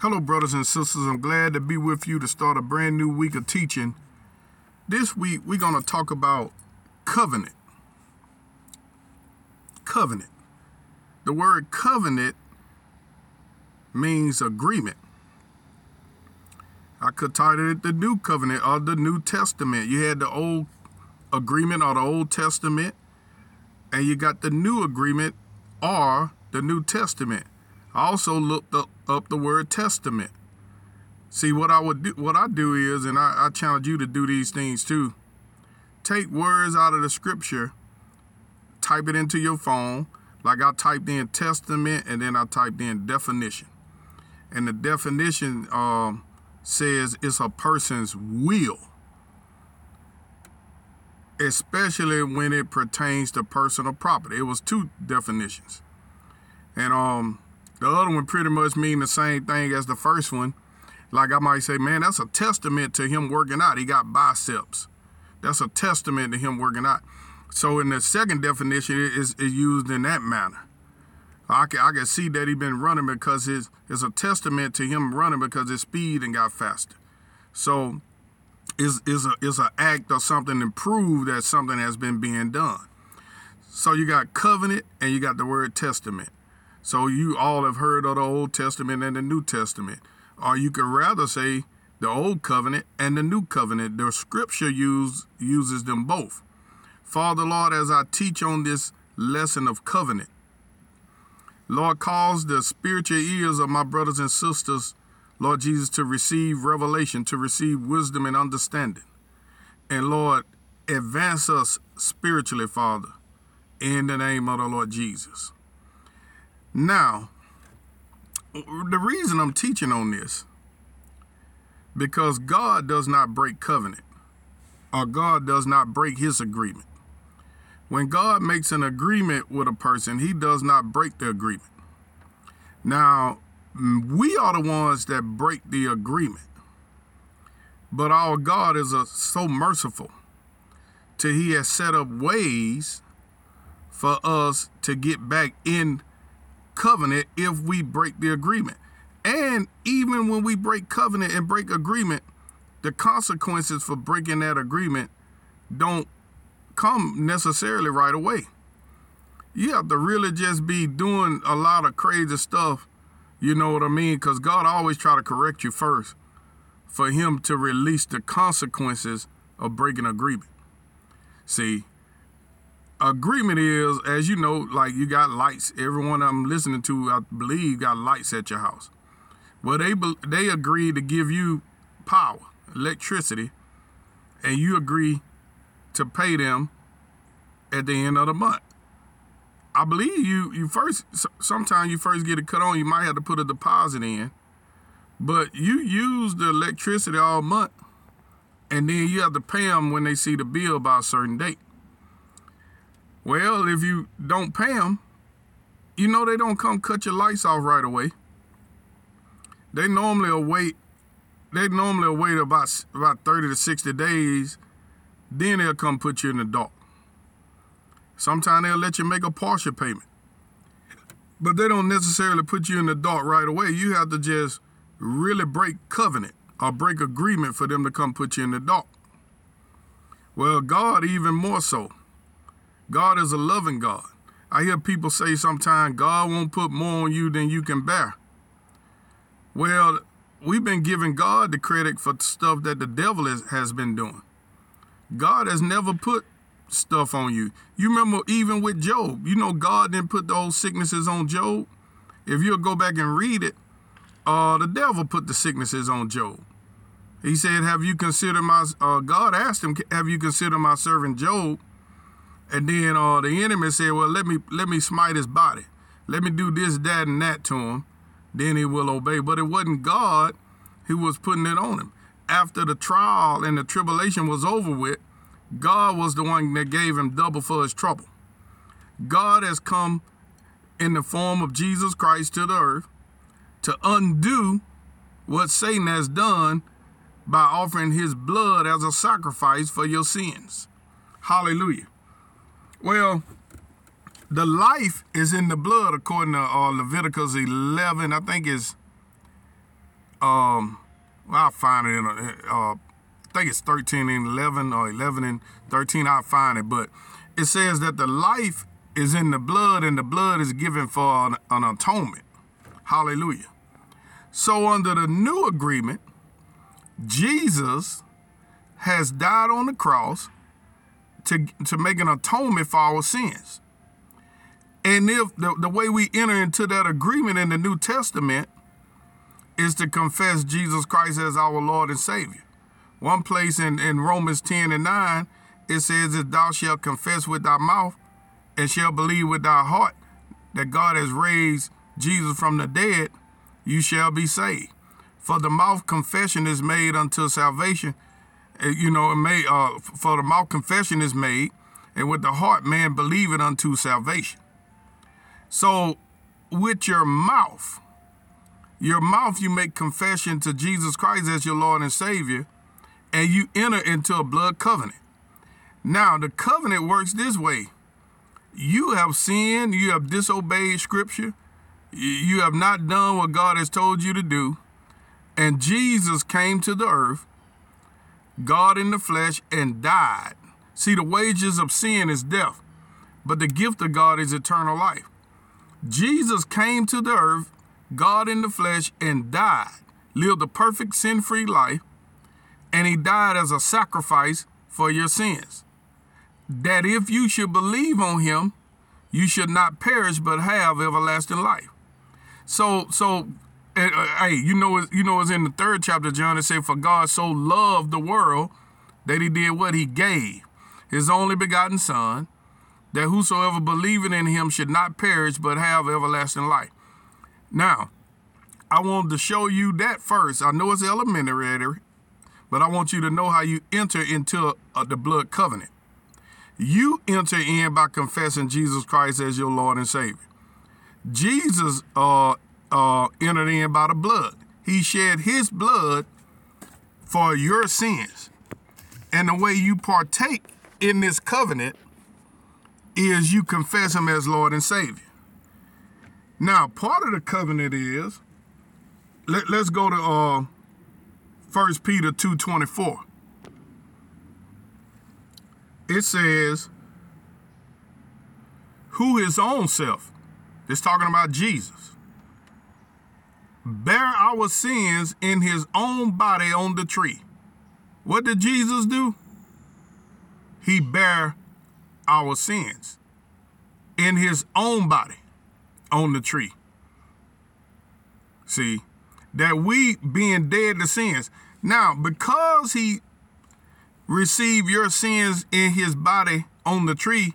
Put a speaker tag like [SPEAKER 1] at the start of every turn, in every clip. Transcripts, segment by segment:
[SPEAKER 1] Hello, brothers and sisters. I'm glad to be with you to start a brand new week of teaching. This week, we're going to talk about covenant. Covenant. The word covenant means agreement. I could title it the New Covenant or the New Testament. You had the Old Agreement or the Old Testament, and you got the New Agreement or the New Testament. I also looked up, up the word testament. See what I would do what I do is, and I, I challenge you to do these things too. Take words out of the scripture, type it into your phone, like I typed in testament and then I typed in definition. And the definition um, says it's a person's will, especially when it pertains to personal property. It was two definitions. And um, the other one pretty much mean the same thing as the first one. Like I might say, man, that's a testament to him working out. He got biceps. That's a testament to him working out. So in the second definition, it is, used in that manner. I can, I can see that he been running because his it's a testament to him running because his speed and got faster. So is is a is an act or something to prove that something has been being done. So you got covenant and you got the word testament. So you all have heard of the Old Testament and the New Testament. Or you could rather say the Old Covenant and the New Covenant. The scripture use, uses them both. Father, Lord, as I teach on this lesson of covenant, Lord, cause the spiritual ears of my brothers and sisters, Lord Jesus, to receive revelation, to receive wisdom and understanding. And Lord, advance us spiritually, Father, in the name of the Lord Jesus. Now, the reason I'm teaching on this, because God does not break covenant, or God does not break his agreement. When God makes an agreement with a person, he does not break the agreement. Now, we are the ones that break the agreement. But our God is a, so merciful till he has set up ways for us to get back in covenant if we break the agreement. And even when we break covenant and break agreement, the consequences for breaking that agreement don't come necessarily right away. You have to really just be doing a lot of crazy stuff, you know what I mean? Because God always try to correct you first for him to release the consequences of breaking agreement. See, agreement is, as you know, like you got lights. Everyone I'm listening to, I believe, got lights at your house. Well, they they agree to give you power, electricity, and you agree to pay them at the end of the month. I believe you you first sometimes you first get it cut on, you might have to put a deposit in. But you use the electricity all month and then you have to pay them when they see the bill by a certain date. Well, if you don't pay them, you know they don't come cut your lights off right away. They normally wait. They normally wait about about thirty to sixty days, then they'll come put you in the dark. Sometimes they'll let you make a partial payment, but they don't necessarily put you in the dark right away. You have to just really break covenant or break agreement for them to come put you in the dark. Well, God even more so. God is a loving God. I hear people say sometimes God won't put more on you than you can bear. Well, we've been giving God the credit for stuff that the devil is, has been doing. God has never put stuff on you. You remember even with Job, you know God didn't put those sicknesses on Job. If you'll go back and read it, uh, the devil put the sicknesses on Job. He said, "Have you considered my?" Uh, God asked him, "Have you considered my servant Job?" And then uh, the enemy said, Well, let me let me smite his body. Let me do this, that, and that to him. Then he will obey. But it wasn't God who was putting it on him. After the trial and the tribulation was over with, God was the one that gave him double for his trouble. God has come in the form of Jesus Christ to the earth to undo what Satan has done by offering his blood as a sacrifice for your sins. Hallelujah. Well, the life is in the blood according to uh, Leviticus 11. I think is um, I'll find it in a, uh, I think it's 13 and 11 or 11 and 13. I'll find it, but it says that the life is in the blood and the blood is given for an, an atonement. Hallelujah. So under the new agreement, Jesus has died on the cross to, to make an atonement for our sins. And if the, the way we enter into that agreement in the New Testament is to confess Jesus Christ as our Lord and Savior. One place in, in Romans 10 and 9, it says that thou shalt confess with thy mouth and shalt believe with thy heart that God has raised Jesus from the dead, you shall be saved. For the mouth confession is made unto salvation. You know, it made, uh, for the mouth confession is made, and with the heart man believe it unto salvation. So, with your mouth, your mouth you make confession to Jesus Christ as your Lord and Savior, and you enter into a blood covenant. Now, the covenant works this way you have sinned, you have disobeyed Scripture, you have not done what God has told you to do, and Jesus came to the earth, God in the flesh, and died. See, the wages of sin is death, but the gift of God is eternal life. Jesus came to the earth, God in the flesh, and died, lived a perfect sin free life, and he died as a sacrifice for your sins. That if you should believe on him, you should not perish but have everlasting life. So, so, uh, hey, you know, you know, it's in the third chapter, John. It said, "For God so loved the world that He did what He gave His only begotten Son, that whosoever believeth in him should not perish but have everlasting life. Now, I wanted to show you that first. I know it's elementary, but I want you to know how you enter into uh, the blood covenant. You enter in by confessing Jesus Christ as your Lord and Savior. Jesus uh, uh, entered in by the blood. He shed his blood for your sins. And the way you partake in this covenant is you confess him as Lord and Savior. Now, part of the covenant is let, us go to uh 1 Peter 2:24. It says, who his own self, it's talking about Jesus, bear our sins in his own body on the tree. What did Jesus do? He bare our sins in his own body on the tree. See, that we being dead to sins. Now, because he received your sins in his body on the tree,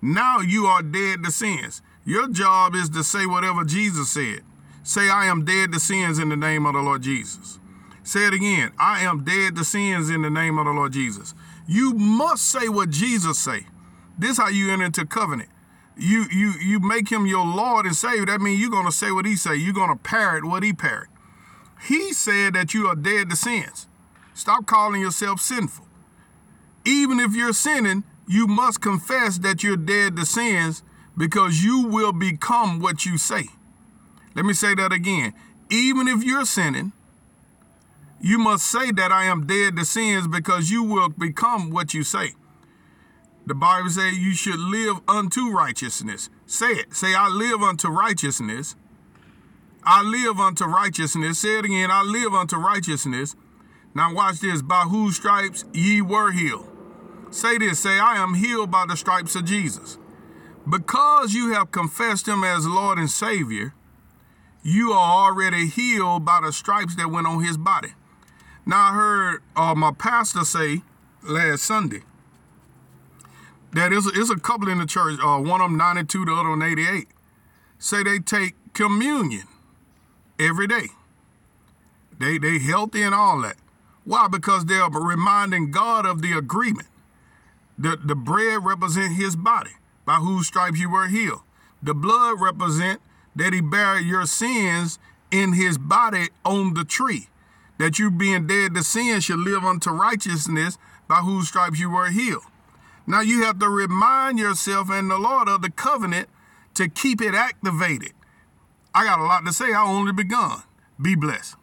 [SPEAKER 1] now you are dead to sins. Your job is to say whatever Jesus said. Say, I am dead to sins in the name of the Lord Jesus. Say it again. I am dead to sins in the name of the Lord Jesus. You must say what Jesus say. This how you enter into covenant. You you you make him your Lord and Savior. That means you're gonna say what he say. You're gonna parrot what he parrot. He said that you are dead to sins. Stop calling yourself sinful. Even if you're sinning, you must confess that you're dead to sins because you will become what you say. Let me say that again. Even if you're sinning, you must say that I am dead to sins because you will become what you say. The Bible says you should live unto righteousness. Say it. Say, I live unto righteousness. I live unto righteousness. Say it again. I live unto righteousness. Now watch this. By whose stripes ye were healed. Say this. Say, I am healed by the stripes of Jesus. Because you have confessed him as Lord and Savior, you are already healed by the stripes that went on his body. Now I heard uh, my pastor say last Sunday that is is a couple in the church. Uh, one of them 92, the other one 88. Say they take communion every day. They they healthy and all that. Why? Because they're reminding God of the agreement. The the bread represent His body, by whose stripes you were healed. The blood represent that He buried your sins in His body on the tree. That you being dead to sin should live unto righteousness, by whose stripes you were healed. Now you have to remind yourself and the Lord of the covenant to keep it activated. I got a lot to say. I only begun. Be blessed.